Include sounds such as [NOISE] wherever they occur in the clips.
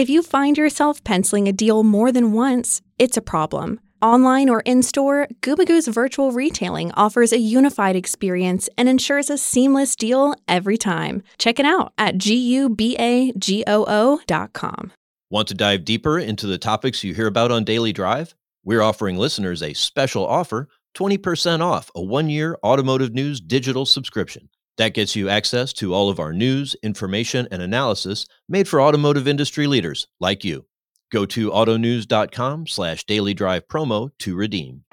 If you find yourself penciling a deal more than once, it's a problem. Online or in store, Gubagoo's virtual retailing offers a unified experience and ensures a seamless deal every time. Check it out at gubagoo.com. Want to dive deeper into the topics you hear about on Daily Drive? We're offering listeners a special offer 20% off a one year automotive news digital subscription. That gets you access to all of our news, information, and analysis made for automotive industry leaders like you. Go to autonews.com slash daily drive promo to redeem.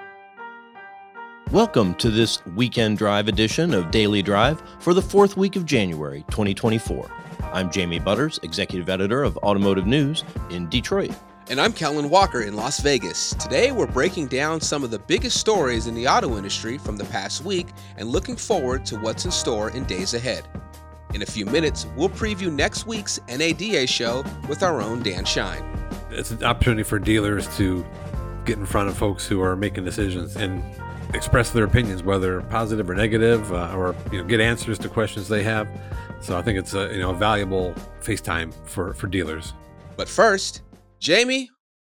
Welcome to this weekend drive edition of Daily Drive for the fourth week of January 2024. I'm Jamie Butters, Executive Editor of Automotive News in Detroit. And I'm Kellen Walker in Las Vegas. Today, we're breaking down some of the biggest stories in the auto industry from the past week and looking forward to what's in store in days ahead. In a few minutes, we'll preview next week's NADA show with our own Dan Shine it's an opportunity for dealers to get in front of folks who are making decisions and express their opinions, whether positive or negative, uh, or you know, get answers to questions they have. So I think it's a you know a valuable FaceTime for for dealers. But first, Jamie,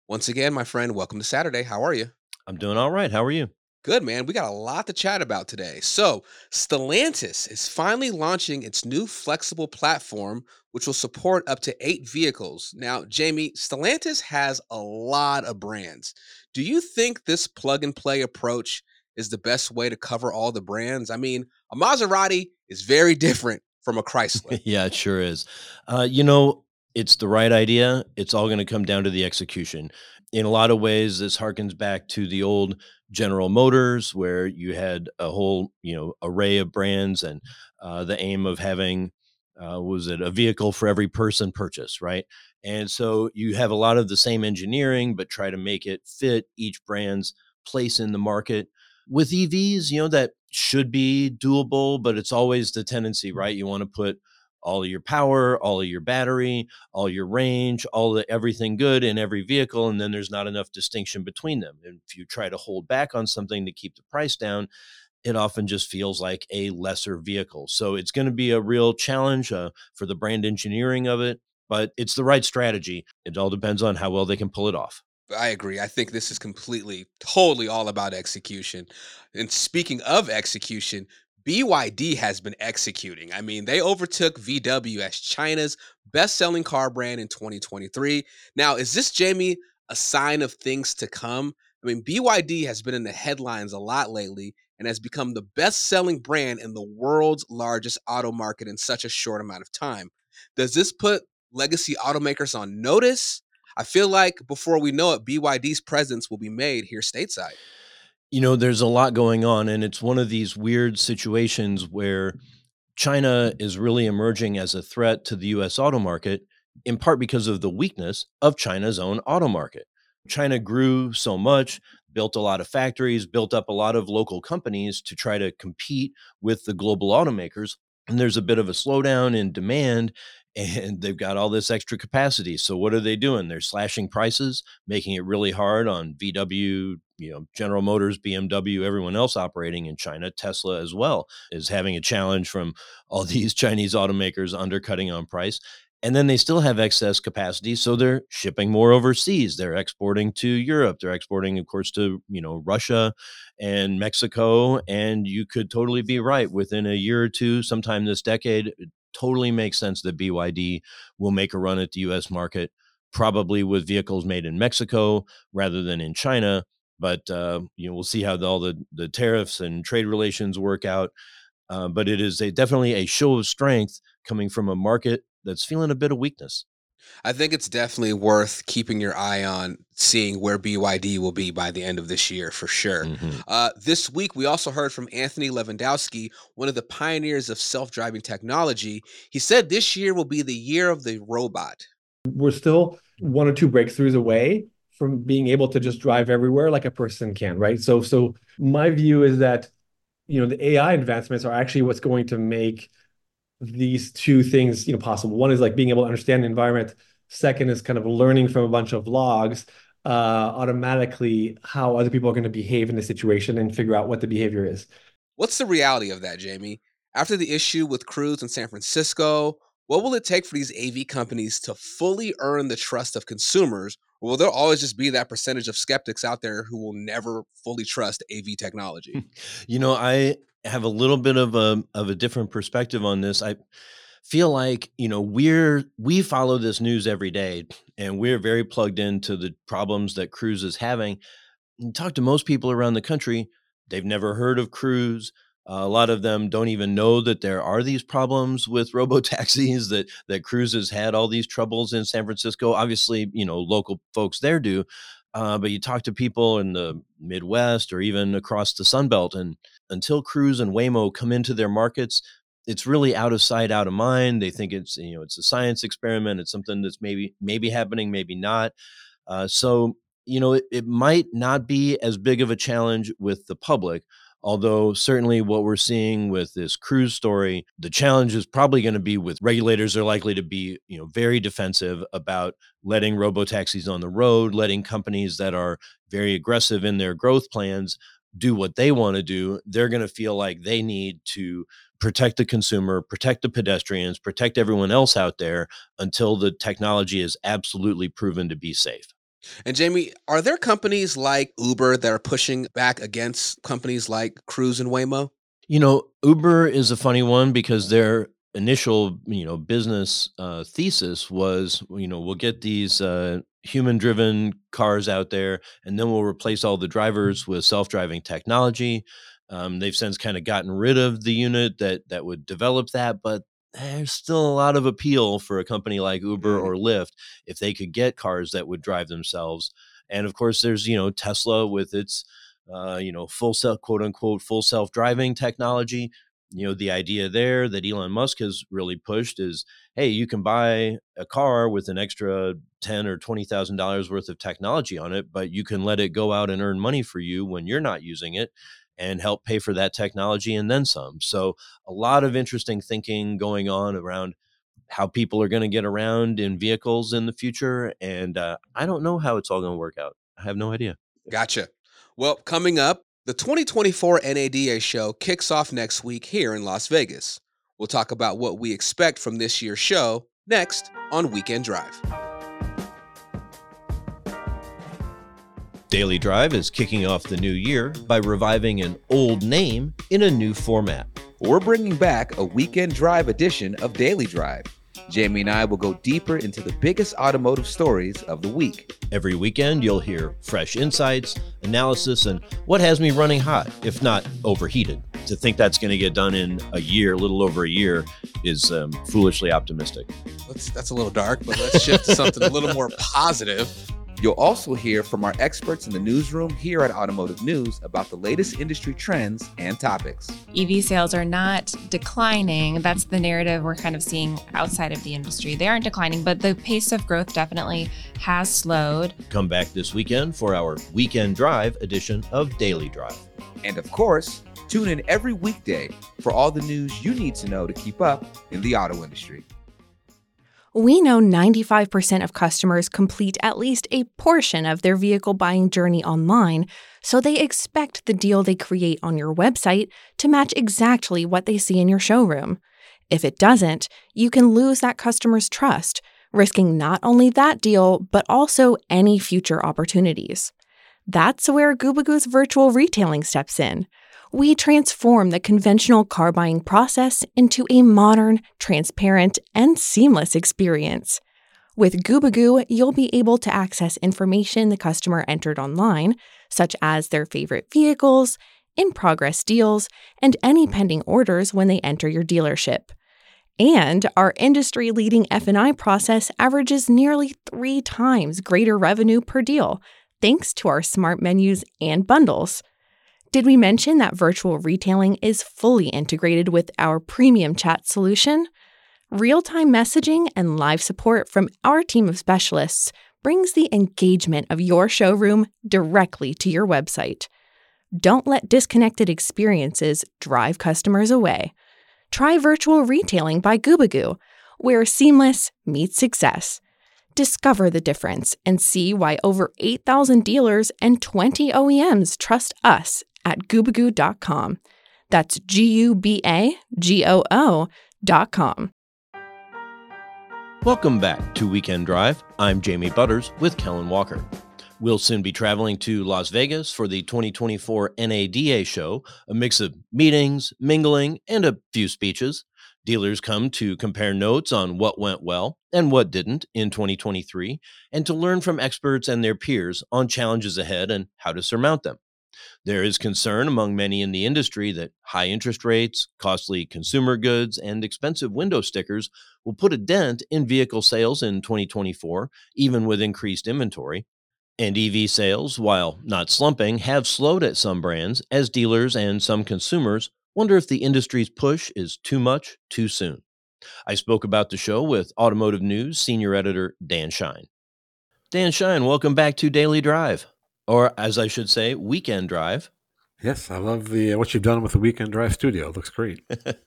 once again, my friend, welcome to Saturday. How are you? I'm doing all right. How are you? Good, man. We got a lot to chat about today. So, Stellantis is finally launching its new flexible platform, which will support up to eight vehicles. Now, Jamie, Stellantis has a lot of brands. Do you think this plug and play approach is the best way to cover all the brands? I mean, a Maserati is very [LAUGHS] different from a Chrysler. [LAUGHS] yeah, it sure is. Uh, you know, it's the right idea. It's all going to come down to the execution. In a lot of ways, this harkens back to the old General Motors, where you had a whole you know array of brands, and uh, the aim of having uh, was it a vehicle for every person purchase, right? And so you have a lot of the same engineering, but try to make it fit each brand's place in the market. With EVs, you know that should be doable, but it's always the tendency, right? You want to put all of your power, all of your battery, all your range, all the everything good in every vehicle, and then there's not enough distinction between them. And if you try to hold back on something to keep the price down, it often just feels like a lesser vehicle. So it's going to be a real challenge uh, for the brand engineering of it, but it's the right strategy. It all depends on how well they can pull it off. I agree. I think this is completely, totally all about execution. And speaking of execution, BYD has been executing. I mean, they overtook VW as China's best selling car brand in 2023. Now, is this, Jamie, a sign of things to come? I mean, BYD has been in the headlines a lot lately and has become the best selling brand in the world's largest auto market in such a short amount of time. Does this put legacy automakers on notice? I feel like before we know it, BYD's presence will be made here stateside you know, there's a lot going on, and it's one of these weird situations where China is really emerging as a threat to the US auto market, in part because of the weakness of China's own auto market. China grew so much, built a lot of factories, built up a lot of local companies to try to compete with the global automakers. And there's a bit of a slowdown in demand [LAUGHS] and they've got all this extra capacity. So what are they doing? They're slashing prices, making it really hard on VW, you know, General Motors, BMW, everyone else operating in China, Tesla as well is having a challenge from all [LAUGHS] these Chinese automakers undercutting on price. And then they still have excess capacity, so they're shipping more overseas. They're exporting to Europe. They're exporting, of course, to you know Russia and Mexico. And you could totally be right. Within a year or two, sometime this decade, it totally makes sense that BYD will make a run at the US market, probably with vehicles made in Mexico rather than in China. But uh, you know, we'll see how the, all the, the tariffs and trade relations work out. Uh, but it is a, definitely a show of strength coming from a market that's feeling a bit of weakness. I think it's definitely worth keeping your eye on seeing where BYD will be by the end of this year for sure. Mm-hmm. Uh, this week, we also heard from Anthony Levandowski, one of the pioneers of self driving technology. He said this year will be the year of the robot. We're still one or two breakthroughs away from being able to just drive everywhere like a person can, right? So, so my view is that you know the AI advancements are actually what's going to make these two things you know possible one is like being able to understand the environment second is kind of learning from a bunch of logs uh, automatically how other people are going to behave in the situation and figure out what the behavior is what's the reality of that jamie after the issue with cruise in san francisco What will it take for these AV companies to fully earn the trust of consumers? Or will always just be that percentage of skeptics out there who will never fully trust AV technology? [LAUGHS] you know, I have a little bit of a of a different perspective on this. I feel like you know we're we follow this news every day and we're very plugged into the problems that cruise is having you talk to most people around the country they've never heard of cruise a lot of them don't even know that there are these problems with [LAUGHS] robo taxis that that cruise has had all these troubles in san francisco. Obviously you know local folks there do uh, but you talk to people in the midwest or even across the sun belt and until cruise and waymo come into their markets it's really out of sight out of mind. They think it's you know it's a science experiment it's something that's maybe maybe happening maybe not. Uh, so you know it, it might not be as big of a challenge with the public although certainly what we're seeing with this cruise story the challenge is probably going to be with regulators are likely to be you know very defensive about letting robo taxis on the road letting companies that are very aggressive in their growth plans do what they want to do they're going to feel like they need to protect the consumer, protect the pedestrians, protect everyone else out there until the technology is absolutely proven to be safe. And Jamie, are there companies like Uber that are pushing back against companies like Cruise and Waymo? You know, Uber is a funny one because their initial, you know, business uh, thesis was, you know, we'll get these uh, human-driven cars out there, and then we'll replace all the drivers with self-driving technology. Um, they've since kind of gotten rid of the unit that that would develop that, but there's still a lot of appeal for a company like Uber mm-hmm. or Lyft if they could get cars that would drive themselves. And of course, there's you know Tesla with its uh, you know full self quote unquote full self driving technology. You know the idea there that Elon Musk has really pushed is, hey, you can buy a car with an extra ten or twenty thousand dollars worth of technology on it, but you can let it go out and earn money for you when you're not using it and help pay for that technology and then some. So, a lot of interesting thinking going on around how people are going to get around in vehicles in the future. And uh, I don't know how it's all going to work out. I have no idea. Gotcha. Well, coming up, the 2024 NADA show kicks off next week here in Las Vegas. We'll talk about what we expect from this year's show next on Weekend Drive. Daily Drive is kicking off the new year by reviving an old name in a new format. We're bringing back a weekend drive edition of Daily Drive. Jamie and I will go deeper into the biggest automotive stories of the week. Every weekend, you'll hear fresh insights, analysis, and what has me running hot, if not overheated. To think that's going to get done in a year, a little over a year, is um, foolishly optimistic. Let's, that's a little dark, but let's shift to something a little more [LAUGHS] positive. You'll also hear from our experts in the newsroom here at Automotive News about the latest industry trends and topics. EV sales are not declining. That's the narrative we're kind of seeing outside of the industry. They aren't declining, but the pace of growth definitely has slowed. Come back this weekend for our Weekend Drive edition of Daily Drive. And of course, tune in every weekday for all the news you need to know to keep up in the auto industry. We know 95% of customers complete at least a portion of their vehicle buying journey online, so they expect the deal they create on your website to match exactly what they see in your showroom. If it doesn't, you can lose that customer's trust, risking not only that deal, but also any future opportunities. That's where Gubagoo's virtual retailing steps in we transform the conventional car buying process into a modern, transparent, and seamless experience. With Gubagoo, you'll be able to access information the customer entered online, such as their favorite vehicles, in progress deals, and any pending orders when they enter your dealership. And our industry leading F&I process averages nearly three times greater revenue per deal, thanks to our smart menus and bundles. Did we mention that virtual retailing is fully integrated with our premium chat solution? Real time messaging and live support from our team of specialists brings the engagement of your showroom directly to your website. Don't let disconnected experiences drive customers away. Try virtual retailing by Gubagoo, where seamless meets success. Discover the difference and see why over 8,000 dealers and 20 OEMs trust us at gubagoo.com. That's G U B A G O O.com. Welcome back to Weekend Drive. I'm Jamie Butters with Kellen Walker. We'll soon be traveling to Las Vegas for the 2024 NADA show, a mix of meetings, mingling, and a few speeches. Dealers come to compare notes on what went well and what didn't in 2023, and to learn from experts and their peers on challenges ahead and how to surmount them. There is concern among many in the industry that high interest rates, costly consumer goods, and expensive window stickers will put a dent in vehicle sales in 2024, even with increased inventory. And EV sales, while not slumping, have slowed at some brands as dealers and some consumers wonder if the industry's push is too much too soon. I spoke about the show with Automotive News senior editor Dan Shine. Dan Shine, welcome back to Daily Drive or as I should say, weekend drive. Yes, I love the uh, what you've done with the weekend drive studio. It looks great.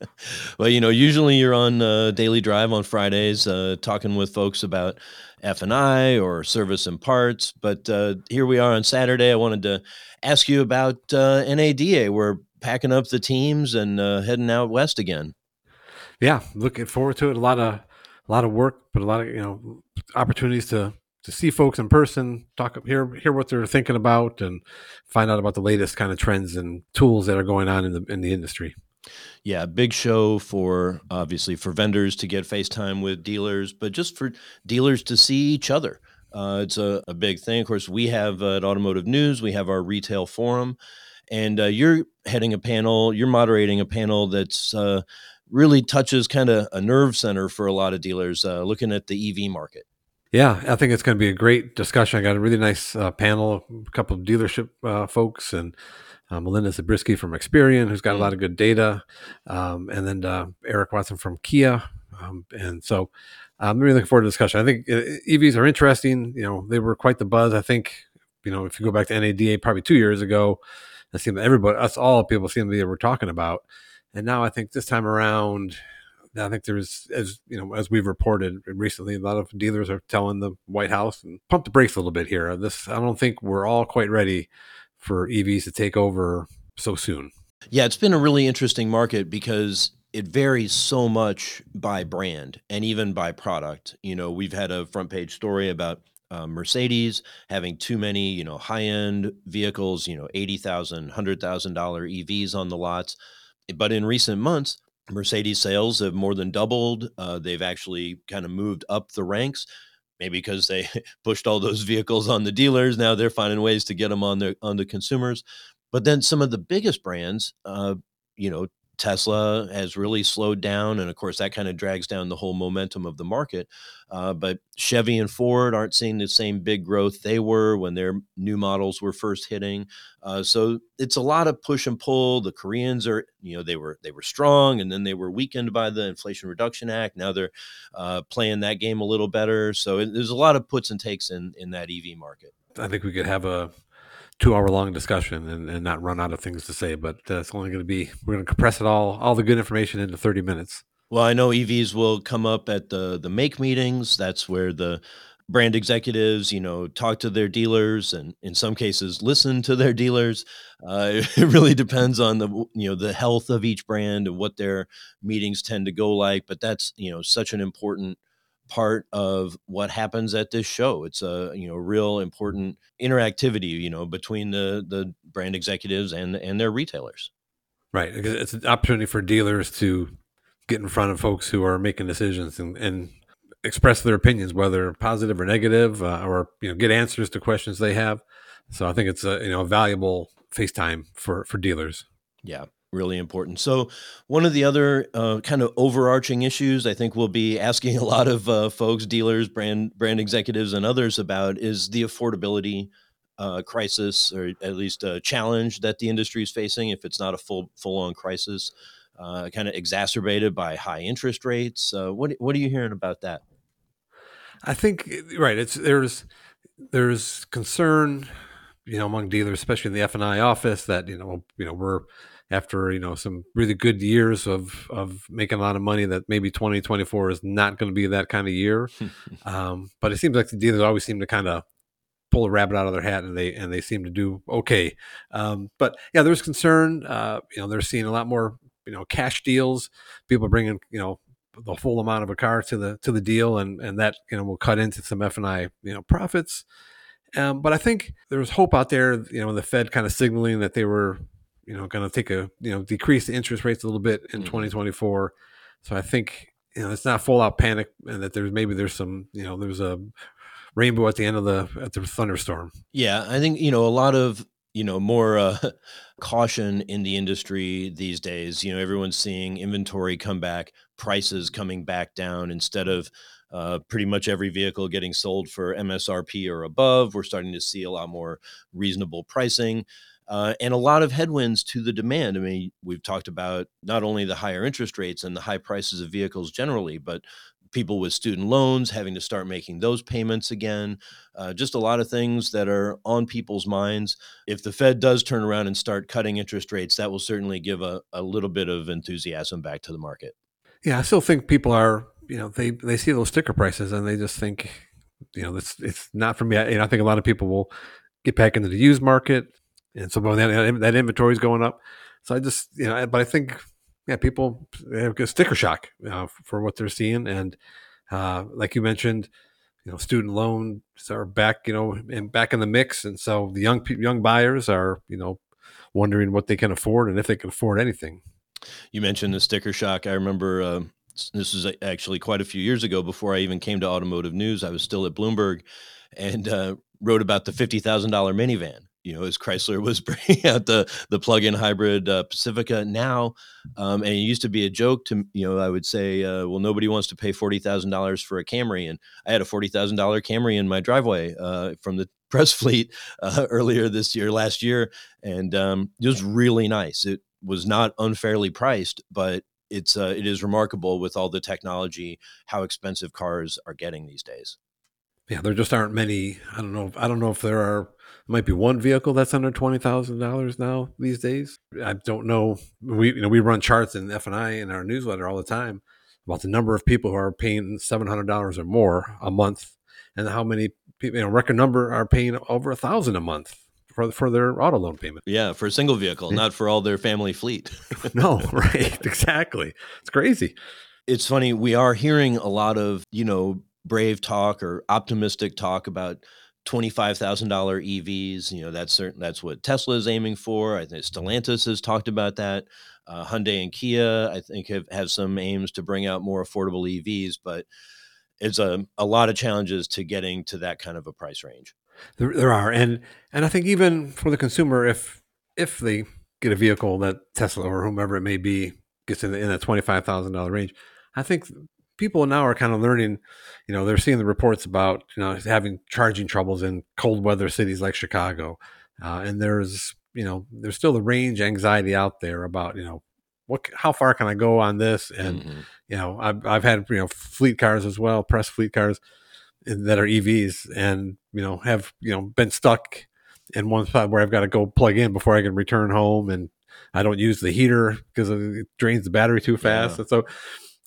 [LAUGHS] well, you know, usually you're on uh, daily drive on Fridays, uh, talking with folks about F and I or service and parts. But uh, here we are on Saturday. I wanted to ask you about uh, NADA. We're packing up the teams and uh, heading out west again. Yeah, looking forward to it. A lot of a lot of work, but a lot of you know opportunities to to see folks in person, talk hear hear what they're thinking about, and find out about the latest kind of trends and tools that are going on in the in the industry. Yeah, big show for obviously for vendors to get FaceTime with dealers, but just for dealers to see each other. Uh, it's a, a, big thing. Of course, we have uh, at Automotive News, we have our retail forum, and uh, you're heading a panel, you're moderating a panel that's uh, really touches kind of a nerve center for a lot of dealers uh, looking at the EV market. Yeah, I think it's going to be a great discussion. I got a really nice uh, panel, a couple of dealership uh, folks, and uh, Melinda Zabritski from Experian, who's got a mm. lot of good data, um, and then uh, Eric Watson from Kia. Um, and so I'm really looking forward to the discussion. I think uh, EVs are interesting. You know, they were quite the buzz. I think, you know, if you go back to NADA probably two years ago, it seemed everybody, us all people seemed to be were talking about. And now I think this time around, I think there's, as you know, as we've reported recently, a lot of dealers are telling the White House and pump the brakes a little bit here. This, I don't think we're all quite ready for EVs to take over so soon. Yeah, it's been a really interesting market because it varies so much by brand and even by product. You know, we've had a front page story about uh, Mercedes having too many, you know, high end vehicles, you know, $80,000, $100,000 EVs on the lots. But in recent months, Mercedes sales have more than doubled. Uh, they've actually kind of moved up the ranks, maybe because they [LAUGHS] pushed all those vehicles on the dealers. Now they're finding ways to get them on the on the consumers. But then some of the biggest brands, uh, you know, Tesla has really slowed down, and of course that kind of drags down the whole momentum of the market. Uh, but Chevy and Ford aren't seeing the same big growth they were when their new models were first hitting. Uh, so it's a lot of push and pull. The Koreans are, you know, they were they were strong, and then they were weakened by the Inflation Reduction Act. Now they're uh, playing that game a little better. So it, there's a lot of puts and takes in in that EV market. I think we could have a two hour long discussion and, and not run out of things to say. But uh, it's only going to be we're going to compress it all all the good information into thirty minutes. Well, I know EVs will come up at the the make meetings. That's where the brand executives, you know, talk to their dealers and in some cases listen to their dealers. Uh, [LAUGHS] it really depends on the you know the health of each brand and what their meetings tend to go like. But that's you know such an important part of what happens at this show. It's a you know real important interactivity you know between the the brand executives and and their retailers. Right, it's an opportunity for dealers to get in front of folks who are making decisions and, and express their opinions, whether positive or negative, uh, or you know get answers to questions they have. So I think it's a you know a valuable FaceTime for for dealers. Yeah, really important. So, one of the other uh, kind of overarching issues I think we'll be asking [LAUGHS] a lot of uh, folks, dealers, brand brand executives, and others about is the affordability uh, crisis, or at least a challenge that the industry is facing. If it's not a full full on crisis, uh, kind of exacerbated by high interest rates. Uh, what what are you hearing about that? I think right. It's there's there's concern you know among dealers especially in the f&i office that you know you know we're after you know some really good years of of making a lot of money that maybe 2024 is not going to be that kind of year [LAUGHS] um, but it seems like the dealers always seem to kind of pull a rabbit out of their hat and they and they seem to do okay um, but yeah there's concern uh, you know they're seeing a lot more you know cash deals people bringing you know the full amount of a car to the to the deal, and and that you know will cut into some F and I you know profits. Um, but I think there's hope out there. You know, the Fed kind of signaling that they were you know going to take a you know decrease the interest rates a little bit in mm-hmm. 2024. So I think you know it's not full out panic, and that there's maybe there's some you know there's a rainbow at the end of the at the thunderstorm. Yeah, I think you know a lot of you know more uh, [LAUGHS] caution in the industry these days. You know, everyone's seeing inventory come back, prices coming back down instead of uh, pretty much every vehicle getting sold for MSRP or above. We're starting to see a lot more reasonable pricing. Uh, and a lot of headwinds to the demand. I mean, we've talked about not only the higher interest rates and the high prices of vehicles generally, but people with student loans having to start making those payments again. Uh, just a lot of things that are on people's minds. If the Fed does turn around and start cutting interest rates, that will certainly give a, a little bit of enthusiasm back to the market. Yeah, I still think people are, you know, they, they see those sticker prices and they just think, you know, it's, it's not for me. I, you know, I think a lot of people will get back into the used market and so that, that inventory is going up. So I just, you know, but I think yeah, people have a sticker shock uh, for what they're seeing, and uh, like you mentioned, you know, student loans are back, you know, and back in the mix, and so the young young buyers are, you know, wondering what they can afford and if they can afford anything. You mentioned the sticker shock. I remember uh, this was actually quite a few years ago before I even came to automotive news. I was still at Bloomberg and uh, wrote about the fifty thousand dollar minivan you know, as Chrysler was [LAUGHS] bringing out the the plug-in hybrid uh, Pacifica now, um, and it used to be a joke to you know I would say, uh, well, nobody wants to pay forty thousand dollars for a Camry, and I had a forty thousand dollar Camry in my driveway uh, from the [LAUGHS] press fleet uh, earlier this year, last year, and um, it was really nice. It was not unfairly priced, but it's uh, it is remarkable with all the technology how expensive cars are getting these days. Yeah, there just aren't many. I don't know. I don't know if there are might be one vehicle that's under twenty thousand dollars now these days. I don't know. We you know we run charts in F and I in our newsletter all the time about the number of people who are paying seven hundred dollars or more a month, and how many people you know record number are paying over a thousand a month for for their auto loan payment. Yeah, for a single vehicle, yeah. not for all their family fleet. [LAUGHS] no, right, [LAUGHS] exactly. It's crazy. It's funny. We are hearing a lot of you know brave talk or optimistic talk about twenty-five thousand dollar EVs. You know, that's certain. That's what Tesla is aiming for. I think Stellantis has talked about that. Uh, Hyundai and Kia, I think, have, have some aims to bring out more affordable EVs, but it's a, a lot of challenges to getting to that kind of a price range. There, there are, and and I think even for the consumer, if if they get a vehicle that Tesla or whomever it may be gets in, the, in that twenty five thousand dollar range, I think people now are kind of learning, you know, they're seeing the reports about, you know, having charging troubles in cold weather cities like Chicago. Uh, and there's, you know, there's still the range anxiety out there about, you know, what, how far can I go on this? And, mm-hmm. you know, I've, I've had, you know, fleet cars as well, press fleet cars that are EVs and, you know, have, you know, been stuck in one spot where I've got to go plug in before I can return home. And I don't use the heater because it drains the battery too fast. Yeah. And so,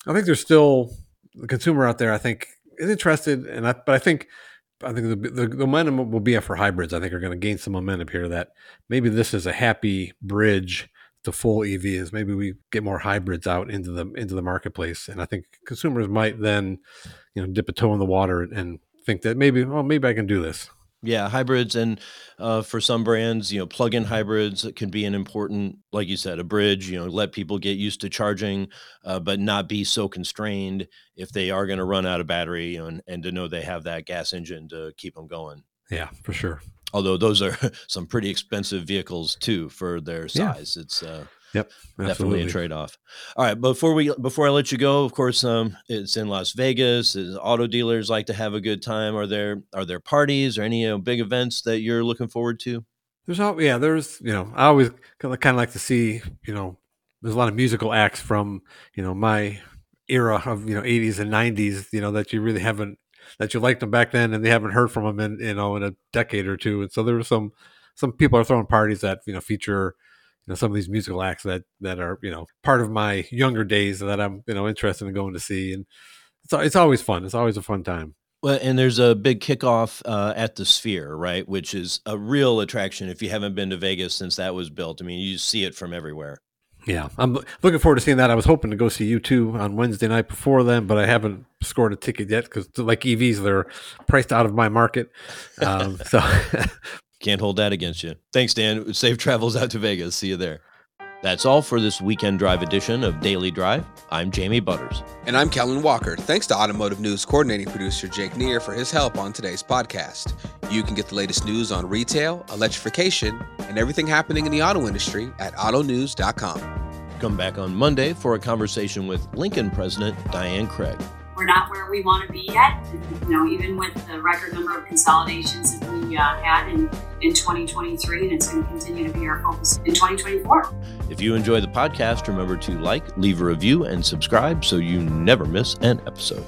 I think there's still the consumer out there. I think is interested, and I, but I think I think the, the, momentum will be up for hybrids. I think are going to gain some momentum here. That maybe this is a happy bridge to full EVs. Maybe we get more hybrids out into the into the marketplace, and I think consumers might then, you know, dip a toe in the water and think that maybe, well, maybe I can do this. Yeah, hybrids and uh, for some brands, you know, plug-in hybrids can be an important, like you said, a bridge. You know, let people get used to charging, uh, but not be so constrained if they are going to run out of battery, you know, and, and to know they have that gas engine to keep them going. Yeah, for sure. Although those are [LAUGHS] some pretty expensive vehicles too for their size. Yeah. It's uh, Yep, absolutely. definitely a trade off. All right, before we before I let you go, of course, um, it's in Las Vegas. Auto dealers like to have a good time. Are there are there parties or any you know, big events that you're looking forward to? There's all yeah. There's you know I always kind of like to see you know there's a lot of musical acts from you know my era of you know 80s and 90s you know that you really haven't that you liked them back then and they haven't heard from them in you know in a decade or two and so there were some some people are throwing parties that you know feature you know some of these musical acts that that are you know part of my younger days that I'm you know interested in going to see, and it's it's always fun. It's always a fun time. Well, and there's a big kickoff uh, at the Sphere, right? Which is a real attraction if you haven't been to Vegas since that was built. I mean, you see it from everywhere. Yeah, I'm looking forward to seeing that. I was hoping to go see U2 on Wednesday night before then, but I haven't scored a ticket yet because, like EVs, they're priced out of my market. Um, so [LAUGHS] can't hold that against you. Thanks, Dan. [LAUGHS] Safe travels out to Vegas. See you there. That's all for this weekend drive edition of Daily Drive. I'm Jamie Butters. And I'm Kellen Walker. Thanks to Automotive News coordinating producer Jake Neher for his help on today's podcast. You can get the latest news on retail, electrification, and everything happening in the auto industry at autonews.com. Come back on Monday for a conversation with Lincoln President Diane Craig. We're not where we want to be yet. You know, even with the record number of consolidations that we uh, had in, in 2023, and it's going to continue to be our focus in 2024. If you enjoy the podcast, remember to like, leave a review, and subscribe so you never miss an episode.